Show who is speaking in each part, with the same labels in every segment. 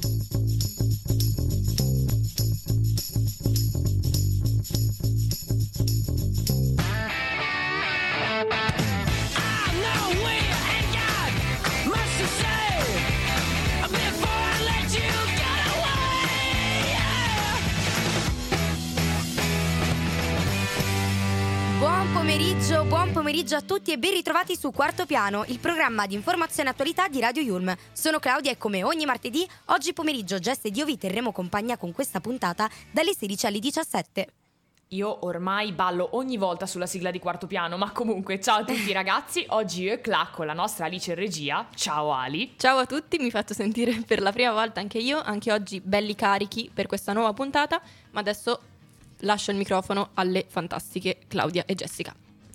Speaker 1: thank you pomeriggio a tutti e ben ritrovati su Quarto Piano, il programma di informazione e attualità di Radio Yulm. Sono Claudia e come ogni martedì, oggi pomeriggio Jess ed io vi terremo compagnia con questa puntata dalle 16 alle 17.
Speaker 2: Io ormai ballo ogni volta sulla sigla di quarto piano, ma comunque ciao a tutti ragazzi, oggi io e Cla con la nostra Alice in regia, ciao Ali.
Speaker 3: Ciao a tutti, mi faccio sentire per la prima volta anche io, anche oggi belli carichi per questa nuova puntata, ma adesso lascio il microfono alle fantastiche Claudia e Jessica.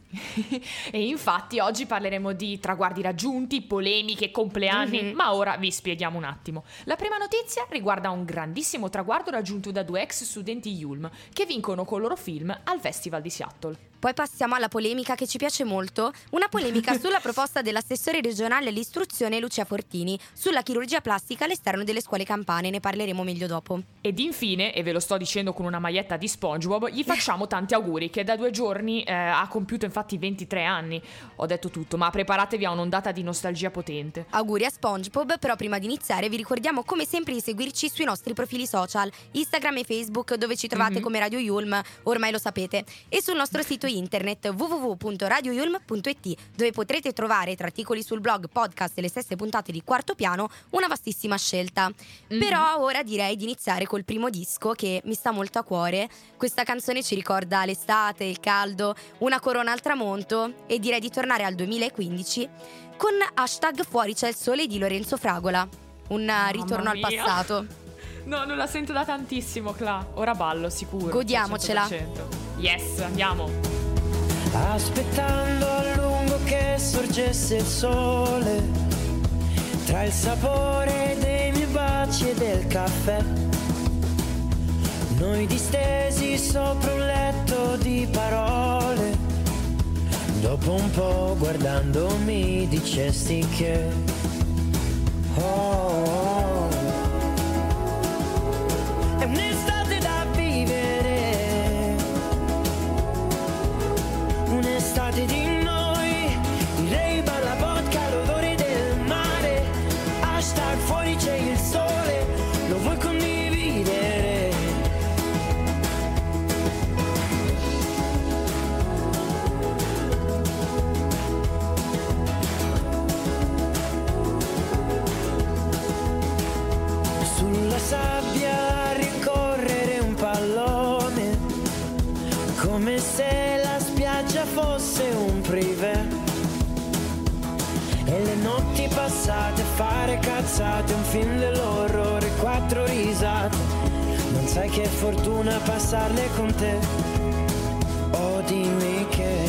Speaker 2: e infatti oggi parleremo di traguardi raggiunti, polemiche, compleanni, mm-hmm. ma ora vi spieghiamo un attimo. La prima notizia riguarda un grandissimo traguardo raggiunto da due ex studenti Yulm che vincono con il loro film al Festival di Seattle.
Speaker 1: Poi passiamo alla polemica che ci piace molto, una polemica sulla proposta dell'assessore regionale all'istruzione Lucia Fortini sulla chirurgia plastica all'esterno delle scuole campane, ne parleremo meglio dopo.
Speaker 2: Ed infine, e ve lo sto dicendo con una maglietta di SpongeBob, gli facciamo tanti auguri che da due giorni eh, ha compiuto infatti 23 anni. Ho detto tutto, ma preparatevi a un'ondata di nostalgia potente.
Speaker 1: Auguri a SpongeBob, però prima di iniziare vi ricordiamo come sempre di seguirci sui nostri profili social, Instagram e Facebook dove ci trovate mm-hmm. come Radio Yulm, ormai lo sapete, e sul nostro sito sito internet www.radioyulm.it dove potrete trovare tra articoli sul blog, podcast e le stesse puntate di Quarto Piano una vastissima scelta. Mm-hmm. Però ora direi di iniziare col primo disco che mi sta molto a cuore. Questa canzone ci ricorda l'estate, il caldo, una corona al tramonto e direi di tornare al 2015 con hashtag Fuori c'è il sole di Lorenzo Fragola. Un Mamma ritorno mia. al passato.
Speaker 2: No, non la sento da tantissimo, Cla. Ora ballo, sicuro.
Speaker 1: Godiamocela.
Speaker 2: 100%. Yes, andiamo.
Speaker 4: Aspettando a lungo che sorgesse il sole, tra il sapore dei miei baci e del caffè. Noi distesi sopra un letto di parole. Dopo un po' guardandomi dicesti che... sai che fortuna passarle con te. Oh dimmi che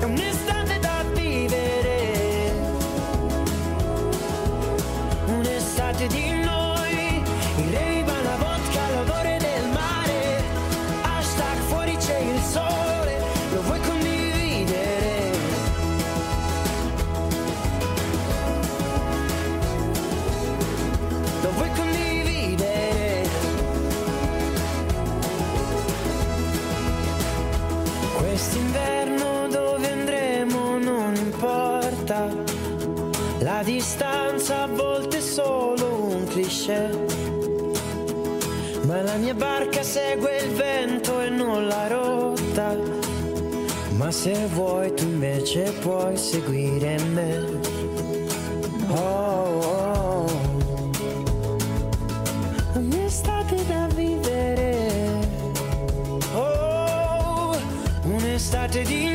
Speaker 4: è da la mia barca segue il vento e non la rotta. Ma se vuoi tu invece puoi seguire me. Oh, oh. Un'estate da vivere. Oh, un'estate di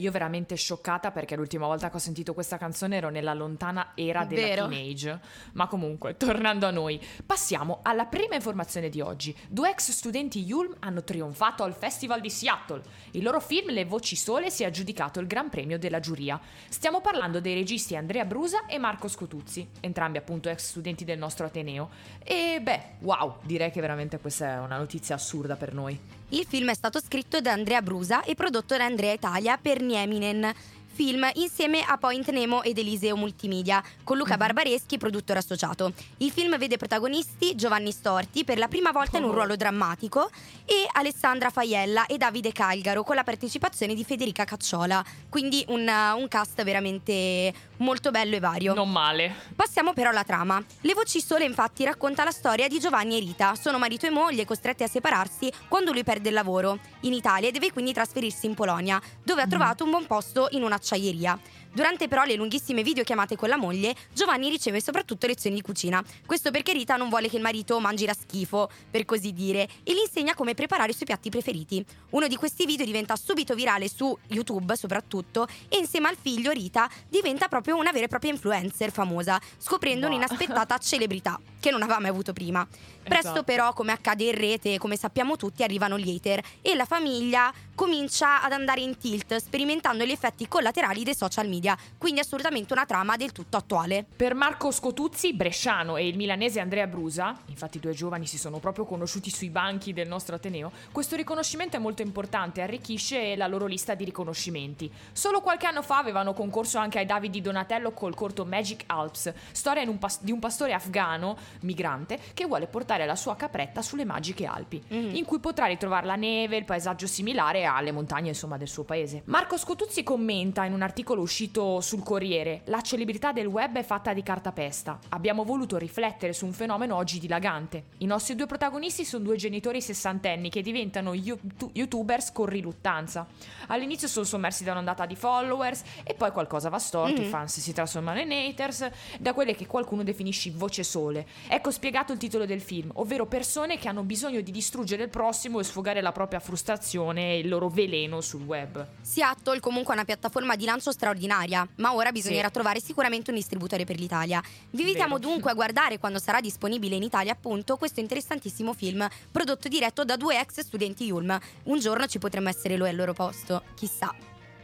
Speaker 2: Io veramente scioccata perché l'ultima volta che ho sentito questa canzone ero nella lontana era della
Speaker 1: Vero.
Speaker 2: teenage. Ma comunque, tornando a noi, passiamo alla prima informazione di oggi. Due ex studenti Yulm hanno trionfato al Festival di Seattle. Il loro film Le Voci Sole si è aggiudicato il Gran Premio della giuria. Stiamo parlando dei registi Andrea Brusa e Marco Scotuzzi, entrambi appunto ex studenti del nostro Ateneo. E beh, wow, direi che veramente questa è una notizia assurda per noi.
Speaker 1: Il film è stato scritto da Andrea Brusa e prodotto da Andrea Italia per Nieminen. Film insieme a Point Nemo ed Eliseo Multimedia, con Luca Barbareschi, produttore associato. Il film vede protagonisti Giovanni Storti per la prima volta in un
Speaker 2: Oh.
Speaker 1: ruolo drammatico e Alessandra Faiella e Davide Calgaro con la partecipazione di Federica Cacciola. Quindi un, un cast veramente molto bello e vario.
Speaker 2: Non male.
Speaker 1: Passiamo però alla trama. Le voci sole infatti racconta la storia di Giovanni e Rita. Sono marito e moglie costretti a separarsi quando lui perde il lavoro in Italia e deve quindi trasferirsi in Polonia, dove ha trovato un buon posto in un'acciaieria. Durante però le lunghissime videochiamate con la moglie, Giovanni riceve soprattutto lezioni di cucina. Questo perché Rita non vuole che il marito mangi la schifo, per così dire, e gli insegna come preparare i suoi piatti preferiti. Uno di questi video diventa subito virale su YouTube soprattutto e insieme al figlio Rita diventa proprio una vera e propria influencer famosa, scoprendo
Speaker 2: Wow.
Speaker 1: un'inaspettata celebrità che non aveva mai avuto prima. Presto
Speaker 2: Esatto.
Speaker 1: però, come accade in rete, come sappiamo tutti, arrivano gli hater e la famiglia comincia ad andare in tilt, sperimentando gli effetti collaterali dei social media, quindi assolutamente una trama del tutto attuale.
Speaker 2: Per Marco Scotuzzi, bresciano, e il milanese Andrea Brusa, infatti i due giovani si sono proprio conosciuti sui banchi del nostro Ateneo, questo riconoscimento è molto importante e arricchisce la loro lista di riconoscimenti. Solo qualche anno fa avevano concorso anche ai Davidi Donatello col corto Magic Alps, storia un pas- di un pastore afgano, migrante, che vuole portare la sua capretta sulle magiche Alpi,
Speaker 1: Mhm.
Speaker 2: in cui potrà ritrovare la neve, il paesaggio similare alle montagne insomma del suo paese. Marco Scotuzzi commenta in un articolo uscito sul Corriere: La celebrità del web è fatta di cartapesta. Abbiamo voluto riflettere su un fenomeno oggi dilagante. I nostri due protagonisti sono due genitori sessantenni che diventano you- youtubers con riluttanza. All'inizio sono sommersi da un'ondata di followers e poi qualcosa va storto, i
Speaker 1: Mhm.
Speaker 2: fans si trasformano in haters, da quelle che qualcuno definisce voce sole. Ecco spiegato il titolo del film, ovvero persone che hanno bisogno di distruggere il prossimo e sfogare la propria frustrazione e il loro veleno sul web.
Speaker 1: Seattle comunque è una piattaforma di lancio straordinaria, ma ora bisognerà
Speaker 2: Sì.
Speaker 1: trovare sicuramente un distributore per l'Italia. Vi invitiamo
Speaker 2: Vero.
Speaker 1: dunque a guardare quando sarà disponibile in Italia appunto questo interessantissimo film prodotto diretto da due ex studenti Yulm. Un giorno ci potremmo essere noi al loro posto, chissà.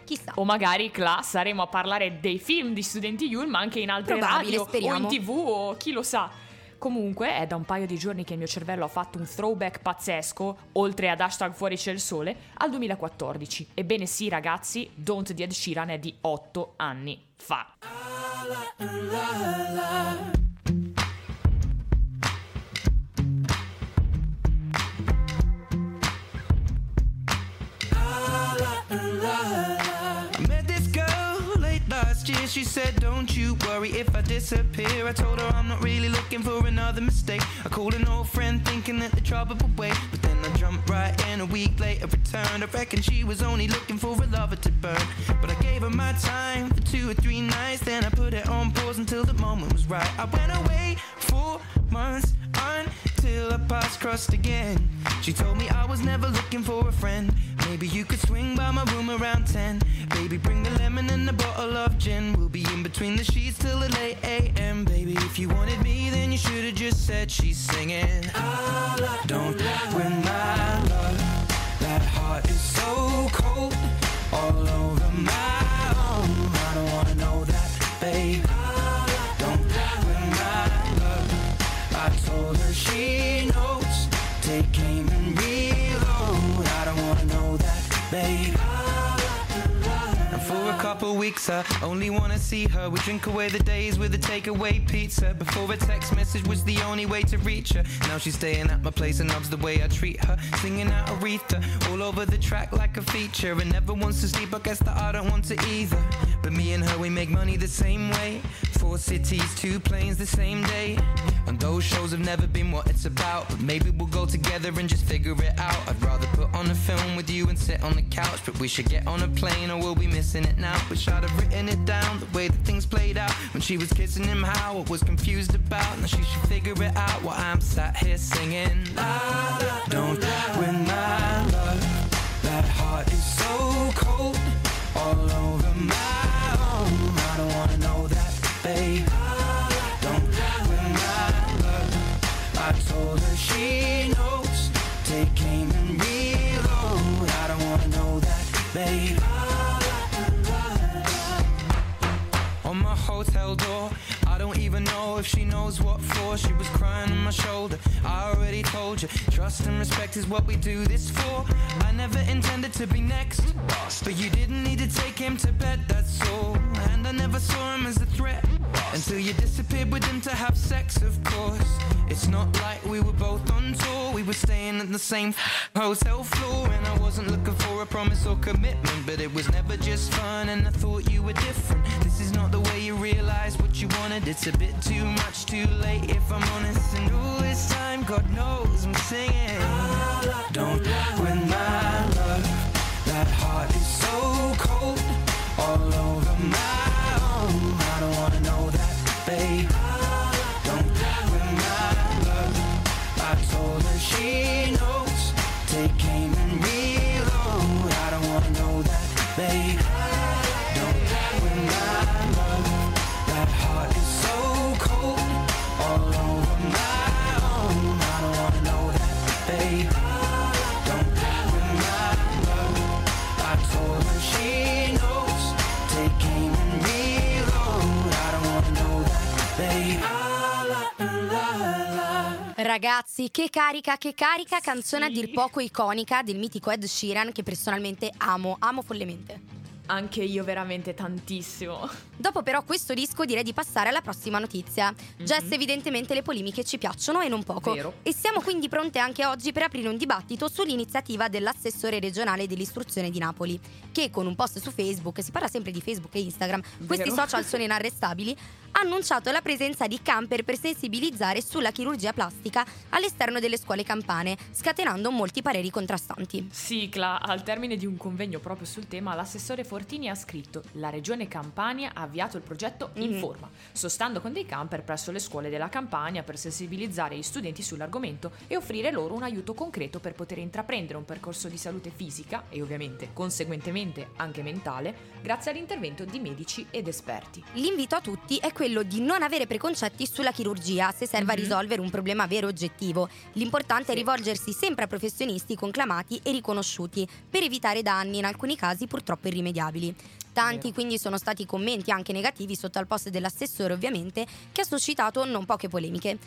Speaker 1: Chissà.
Speaker 2: O magari, Cla, saremo a parlare dei film di studenti Yul, ma anche in altre
Speaker 1: Probabile,
Speaker 2: radio
Speaker 1: speriamo.
Speaker 2: o in tv o chi lo sa. Comunque è da un paio di giorni che il mio cervello ha fatto un throwback pazzesco, oltre ad hashtag fuori c'è il sole, al 2014. Ebbene sì ragazzi, Don't di Ed Sheeran è di 8 anni fa.
Speaker 5: I She said, Don't you worry if I disappear. I told her I'm not really looking for another mistake. I called an old friend thinking that the trouble would wait. But then I jumped right in a week later, returned. I reckon she was only looking for a lover to burn. But I gave her my time for two or three nights. Then I put it on pause until the moment was right. I went away for months until our paths crossed again. She told me I was never looking for a friend. Maybe you could swing by my room around 10. Baby, bring the lemon and a bottle of gin. We'll be in between the sheets till the late AM. Baby, if you wanted me, then you should have just said she's singing. I Don't win my love. That heart is so cold. All over my own. I don't wanna know that, babe. Don't win my love. I told her she babe. And for a couple weeks, I only wanna see her. We drink away the days with a takeaway pizza. Before a text message was the only way to reach her. Now she's staying at my place and loves the way I treat her. Singing out Aretha all over the track like a feature. And never wants to sleep, I guess that I don't want to either. But me and her, we make money the same way. Four cities, two planes the same day. And those shows have never been what it's about. But maybe we'll go together and just figure it out. I'd rather put on a film with you and sit on the couch. But we should get on a plane or we'll be missing it now. Wish I'd have written it down the way that things played out. When she was kissing him, how I was confused about. Now she should figure it out while I'm sat here singing. La, if she knows what for. She was crying on my shoulder. I already told you, trust and respect is what we do this for. I never intended to be next, but you didn't need to take him to bed, that's all. And I never saw him as a threat until you disappeared with him to have sex, of course. It's not like we were both on tour, we were staying at the same hotel floor. And I wasn't looking for a promise or commitment, but it was never just fun. And I thought you were different. This is not the way you realize what you wanted. It's a bit too much, too late, if I'm honest. And all this time, God knows I'm singing. Don't with my love. That heart is so cold, all
Speaker 1: Ragazzi, che carica, che carica,
Speaker 2: Sì.
Speaker 1: canzone a dir poco iconica del mitico Ed Sheeran che personalmente amo, amo follemente.
Speaker 2: Anche io veramente tantissimo.
Speaker 1: Dopo però questo disco direi di passare alla prossima notizia. Jess
Speaker 2: Mhm.
Speaker 1: evidentemente le polemiche ci piacciono e non poco.
Speaker 2: Vero.
Speaker 1: E siamo quindi pronte anche oggi per aprire un dibattito sull'iniziativa dell'assessore regionale dell'istruzione di Napoli, che con un post su Facebook, si parla sempre di Facebook e Instagram, questi
Speaker 2: Vero.
Speaker 1: social sono inarrestabili, ha annunciato la presenza di camper per sensibilizzare sulla chirurgia plastica all'esterno delle scuole campane, scatenando molti pareri contrastanti.
Speaker 2: Sigla, al termine di un convegno proprio sul tema, l'assessore Fortini ha scritto La regione Campania ha avviato il progetto
Speaker 1: Mhm.
Speaker 2: Informa, sostando con dei camper presso le scuole della Campania per sensibilizzare gli studenti sull'argomento e offrire loro un aiuto concreto per poter intraprendere un percorso di salute fisica e ovviamente conseguentemente anche mentale, grazie all'intervento di medici ed esperti.
Speaker 1: L'invito a tutti è quello di non avere preconcetti sulla chirurgia se serve a
Speaker 2: Mhm.
Speaker 1: risolvere un problema vero e oggettivo. L'importante è
Speaker 2: Sì.
Speaker 1: rivolgersi sempre a professionisti conclamati e riconosciuti per evitare danni in alcuni casi purtroppo irrimediabili. Tanti
Speaker 2: Vero.
Speaker 1: quindi sono stati i commenti anche negativi sotto al post dell'assessore ovviamente che ha suscitato non poche polemiche.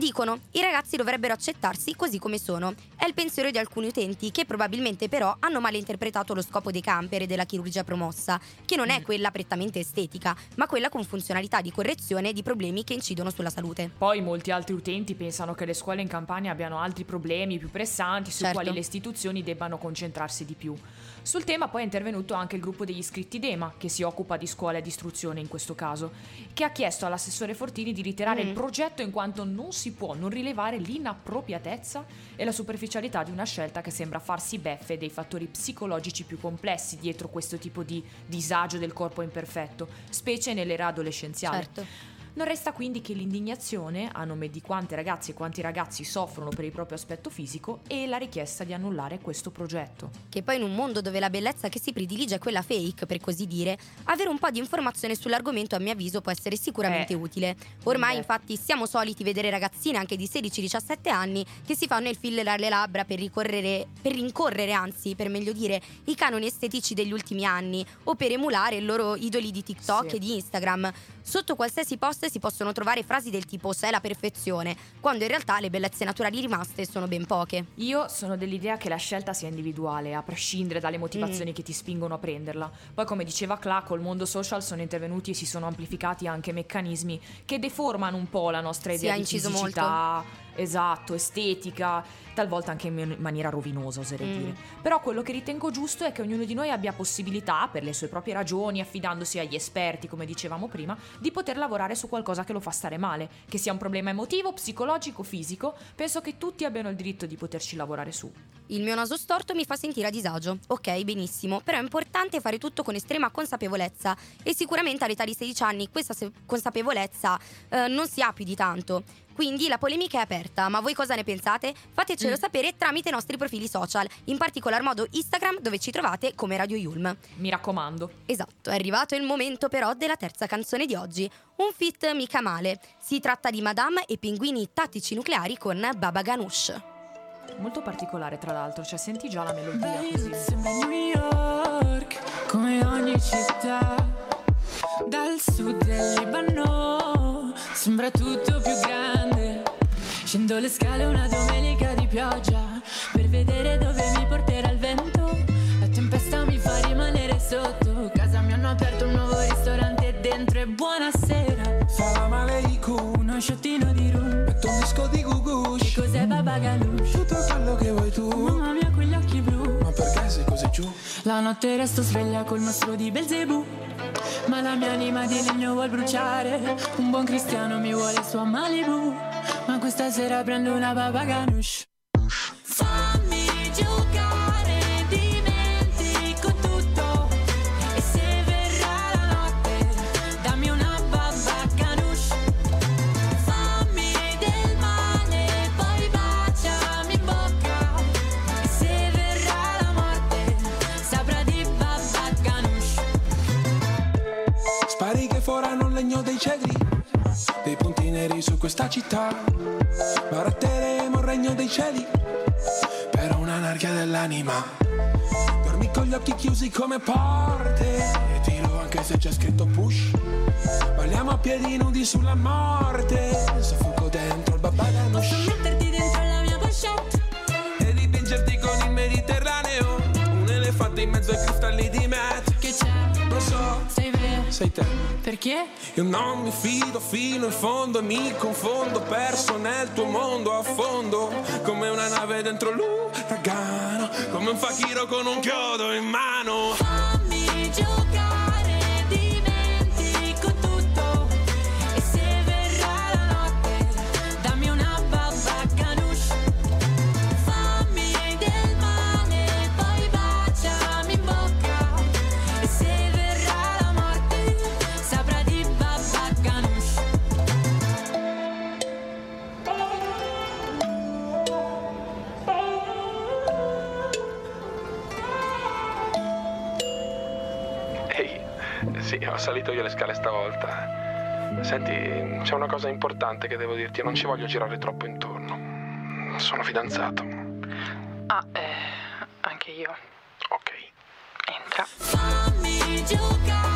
Speaker 1: Dicono, i ragazzi dovrebbero accettarsi così come sono. È il pensiero di alcuni utenti che probabilmente però hanno male interpretato lo scopo dei camper e della chirurgia promossa, che non è
Speaker 2: Mm.
Speaker 1: quella prettamente estetica, ma quella con funzionalità di correzione di problemi che incidono sulla salute.
Speaker 2: Poi molti altri utenti pensano che le scuole in Campania abbiano altri problemi più pressanti sui
Speaker 1: Certo.
Speaker 2: quali le istituzioni debbano concentrarsi di più. Sul tema poi è intervenuto anche il gruppo degli iscritti DEMA, che si occupa di scuola e di istruzione in questo caso, che ha chiesto all'assessore Fortini di ritirare
Speaker 1: Mm.
Speaker 2: il progetto in quanto non si può non rilevare l'inappropriatezza e la superficialità di una scelta che sembra farsi beffe dei fattori psicologici più complessi dietro questo tipo di disagio del corpo imperfetto, specie nell'era adolescenziale.
Speaker 1: Certo.
Speaker 2: Non resta quindi che l'indignazione a nome di quante ragazze e quanti ragazzi soffrono per il proprio aspetto fisico e la richiesta di annullare questo progetto.
Speaker 1: Che poi in un mondo dove la bellezza che si predilige è quella fake, per così dire, avere un po' di informazione sull'argomento a mio avviso può essere sicuramente
Speaker 2: Eh,
Speaker 1: utile. Ormai
Speaker 2: beh.
Speaker 1: infatti siamo soliti vedere ragazzine anche di 16-17 anni che si fanno il filler le labbra per ricorrere, per rincorrere anzi, per meglio dire, i canoni estetici degli ultimi anni o per emulare i loro idoli di TikTok
Speaker 2: Sì.
Speaker 1: e di Instagram. Sotto qualsiasi post si possono trovare frasi del tipo sei la perfezione, quando in realtà le bellezze naturali rimaste sono ben poche.
Speaker 2: Io sono dell'idea che la scelta sia individuale, a prescindere dalle motivazioni
Speaker 1: Mm.
Speaker 2: che ti spingono a prenderla. Poi, come diceva Cla, col mondo social sono intervenuti e si sono amplificati anche meccanismi che deformano un po' la nostra
Speaker 1: Sì,
Speaker 2: idea
Speaker 1: ha
Speaker 2: di fisicità, esatto, estetica, talvolta anche in maniera rovinosa, oserei
Speaker 1: Mm.
Speaker 2: dire. Però quello che ritengo giusto è che ognuno di noi abbia possibilità, per le sue proprie ragioni, affidandosi agli esperti, come dicevamo prima, di poter lavorare su qualcosa che lo fa stare male, che sia un problema emotivo, psicologico, fisico. Penso che tutti abbiano il diritto di poterci lavorare su.
Speaker 1: Il mio naso storto mi fa sentire a disagio. Ok, benissimo, però è importante fare tutto con estrema consapevolezza e sicuramente all'età di 16 anni questa consapevolezza eh, non si ha più di tanto. Quindi la polemica è aperta, ma voi cosa ne pensate? Fatecelo
Speaker 2: Mm.
Speaker 1: sapere tramite i nostri profili social, in particolar modo Instagram dove ci trovate come Radio Yulm.
Speaker 2: Mi raccomando.
Speaker 1: Esatto, è arrivato il momento però della terza canzone di oggi, un fit mica male. Si tratta di Madame e pinguini tattici nucleari con Baba Ganoush.
Speaker 2: Molto particolare, tra l'altro, cioè senti già la melodia così.
Speaker 6: New York, come ogni città. Dal sud del Libano sembra tutto più grande. Scendo le scale una domenica di pioggia per vedere dove mi porterà il vento. La tempesta mi fa rimanere sotto. Casa mi hanno aperto un nuovo ristorante dentro e buonasera.
Speaker 7: Salam aleikum
Speaker 6: Uno sciottino di rum.
Speaker 7: Metto un disco di
Speaker 6: Che
Speaker 7: Gugush
Speaker 6: cos'è Baba Ganoush?
Speaker 7: Tutto quello che vuoi tu
Speaker 6: Mamma mia, quegli occhi blu.
Speaker 7: Ma perché sei così giù?
Speaker 6: La notte resto sveglia col mostro di Belzebù Ma la mia anima di legno vuol bruciare Un buon cristiano mi vuole su a Malibu Ma questa sera prendo una baba ganoush. Fammi giocare, dimentico tutto. E se verrà la notte, dammi una baba ganoush. Fammi del male, poi baciami in bocca. E se verrà la morte, saprà di baba ganoush.
Speaker 7: Spari che forano il legno dei cedri Dei punti neri su questa città cieli Per un'anarchia dell'anima. Dormi con gli occhi chiusi come porte. E tiro anche se c'è scritto push. Balliamo a piedi nudi sulla morte. Soffoco dentro il
Speaker 6: Posso
Speaker 7: babaganush
Speaker 6: metterti dentro la mia pochette?
Speaker 7: E dipingerti con il Mediterraneo. Un elefante in mezzo ai cristalli di Matt
Speaker 6: Sei
Speaker 7: te.
Speaker 6: Perché?
Speaker 7: Io non mi fido fino in fondo e mi confondo Perso nel tuo mondo a fondo Come una nave dentro l'uragano Come un fakiro con un chiodo in mano.
Speaker 6: Fammi giocare,
Speaker 7: sì, ho salito io le scale stavolta Senti, c'è una cosa importante che devo dirti Non ci voglio girare troppo intorno. Sono fidanzato.
Speaker 8: Ah, eh, anche io.
Speaker 7: Ok.
Speaker 8: Entra.
Speaker 6: Fammi giocare,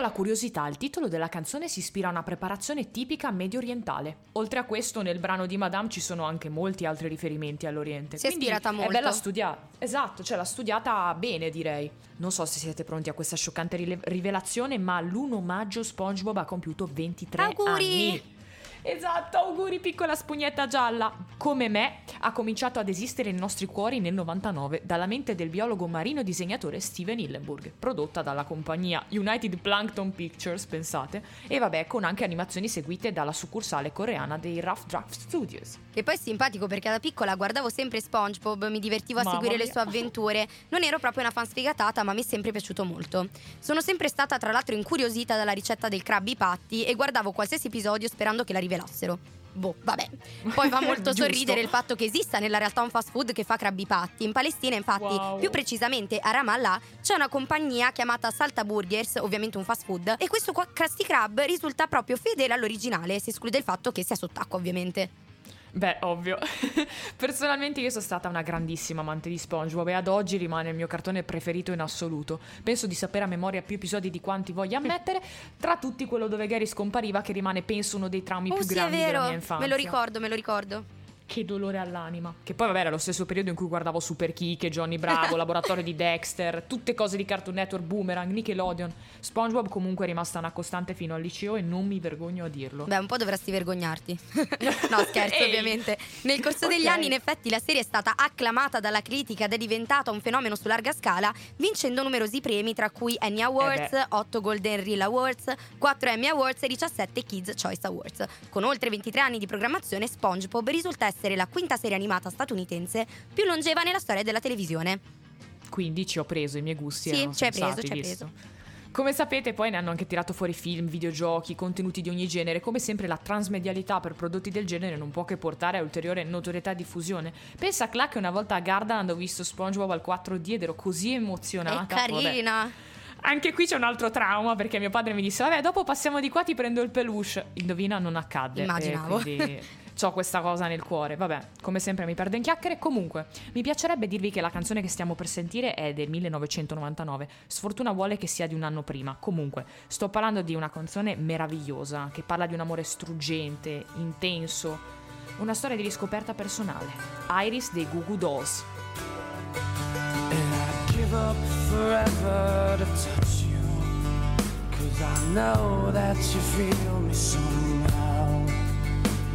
Speaker 2: Piccola curiosità, il titolo della canzone si ispira a una preparazione tipica medio orientale. Oltre a questo, nel brano di Madame ci sono anche molti altri riferimenti all'Oriente.
Speaker 1: Si è ispirata
Speaker 2: È
Speaker 1: molto.
Speaker 2: bella studiata. Esatto, cioè l'ha studiata bene, direi. Non so se siete pronti a questa scioccante rivelazione, ma l'1 maggio SpongeBob ha compiuto 23
Speaker 1: Auguri!
Speaker 2: anni. Esatto, auguri piccola spugnetta gialla. Come me, ha cominciato ad esistere nei nostri cuori nel 99 dalla mente del biologo marino disegnatore Steven Hillenburg, prodotta dalla compagnia United Plankton Pictures, pensate, e vabbè, con anche animazioni seguite dalla succursale coreana dei Rough Draft Studios.
Speaker 1: Che poi è simpatico perché da piccola guardavo sempre SpongeBob, mi divertivo a
Speaker 2: Mamma
Speaker 1: seguire le
Speaker 2: mia.
Speaker 1: sue avventure. Non ero proprio una fan sfigatata, ma mi è sempre piaciuto molto. Sono sempre stata tra l'altro incuriosita dalla ricetta del Krabby Patty e guardavo qualsiasi episodio sperando che la rivelassero. Boh, vabbè. Poi fa molto sorridere il fatto che esista nella realtà un fast food che fa Krabby Patty. In Palestina, infatti,
Speaker 2: Wow.
Speaker 1: più precisamente a Ramallah, c'è una compagnia chiamata Salta Burgers, ovviamente un fast food, e questo qua Krusty Krab risulta proprio fedele all'originale, si esclude il fatto che sia sott'acqua, ovviamente.
Speaker 2: Beh, ovvio. Personalmente io sono stata una grandissima amante di SpongeBob e ad oggi rimane il mio cartone preferito in assoluto. Penso di sapere a memoria più episodi di quanti voglia ammettere, tra tutti quello dove Gary scompariva che rimane penso uno dei traumi
Speaker 1: Oh
Speaker 2: più
Speaker 1: sì, è
Speaker 2: grandi della mia infanzia.
Speaker 1: me lo ricordo, me lo ricordo.
Speaker 2: Che dolore all'anima. Che poi, vabbè, era lo stesso periodo in cui guardavo Super Kick, Johnny Bravo, Laboratorio di Dexter, tutte cose di Cartoon Network, Boomerang, Nickelodeon. SpongeBob comunque è rimasta una costante fino al liceo e non mi vergogno a dirlo.
Speaker 1: Beh, un po' dovresti vergognarti. no, scherzo, ovviamente. Nel corso degli
Speaker 2: Ok.
Speaker 1: anni, in effetti, la serie è stata acclamata dalla critica ed è diventata un fenomeno su larga scala, vincendo numerosi premi, tra cui Annie Awards,
Speaker 2: Eh beh.
Speaker 1: 8 Golden Reel Awards, 4 Emmy Awards e 17 Kids Choice Awards. Con oltre 23 anni di programmazione, SpongeBob risulta essere la quinta serie animata statunitense più longeva nella storia della televisione.
Speaker 2: Quindi ci ho preso i miei gusti.
Speaker 1: Sì, ci hai preso, ci hai
Speaker 2: visto? Come sapete, poi ne hanno anche tirato fuori film, videogiochi, contenuti di ogni genere. Come sempre, la transmedialità per prodotti del genere non può che portare a ulteriore notorietà e diffusione. Pensa a Cla che una volta a Gardaland ho visto SpongeBob al 4D ed ero così emozionata.
Speaker 1: è carina.
Speaker 2: Vabbè. Anche qui c'è un altro trauma perché mio padre mi disse: Vabbè, dopo passiamo di qua, ti prendo il peluche. Indovina, non accadde.
Speaker 1: Immaginavo.
Speaker 2: E quindi ho questa cosa nel cuore. Vabbè, come sempre mi perdo in chiacchiere. Comunque, mi piacerebbe dirvi che la canzone che stiamo per sentire è del 1999. Sfortuna vuole che sia di un anno prima. Comunque, sto parlando di una canzone meravigliosa che parla di un amore struggente, intenso. Una storia di riscoperta personale. Iris dei Goo Goo Dolls.
Speaker 9: Up forever to touch you. Cause I know that you feel me somehow.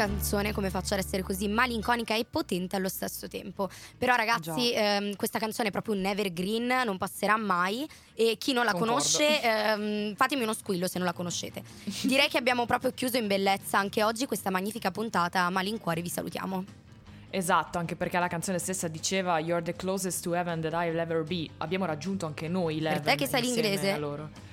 Speaker 1: canzone, come faccio ad essere così malinconica e potente allo stesso tempo. Però ragazzi, ehm, questa canzone è proprio un evergreen, non passerà mai e chi non la
Speaker 2: Concordo.
Speaker 1: conosce, ehm, fatemi uno squillo se non la conoscete. Direi che abbiamo proprio chiuso in bellezza anche oggi questa magnifica puntata, malincuore vi salutiamo.
Speaker 2: Esatto, anche perché la canzone stessa diceva You're the closest to heaven that I'll ever be. Abbiamo raggiunto anche noi l'heaven
Speaker 1: te che sai l'inglese?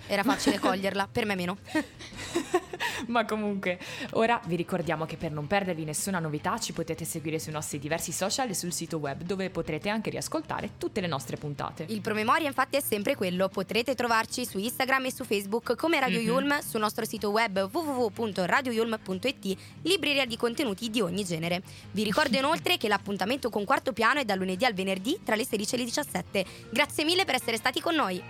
Speaker 1: Era facile coglierla, per me meno.
Speaker 2: Ma comunque, ora vi ricordiamo che per non perdervi nessuna novità ci potete seguire sui nostri diversi social e sul sito web dove potrete anche riascoltare tutte le nostre puntate.
Speaker 1: Il promemoria infatti è sempre quello, potrete trovarci su Instagram e su Facebook come Radio
Speaker 2: Mhm.
Speaker 1: Yulm, sul nostro sito web www.radioyulm.it, libreria di contenuti di ogni genere. Vi ricordo inoltre Inoltre che l'appuntamento con Quarto Piano è da lunedì al venerdì tra le 16 e le 17. Grazie mille per essere stati con noi.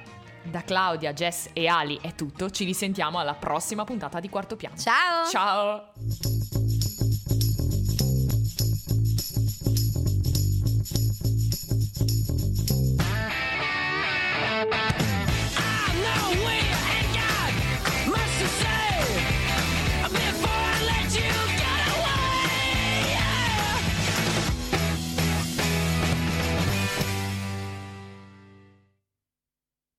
Speaker 2: Da Claudia, Jess e Ali è tutto, ci risentiamo alla prossima puntata di Quarto Piano.
Speaker 1: Ciao!
Speaker 2: Ciao! Bye.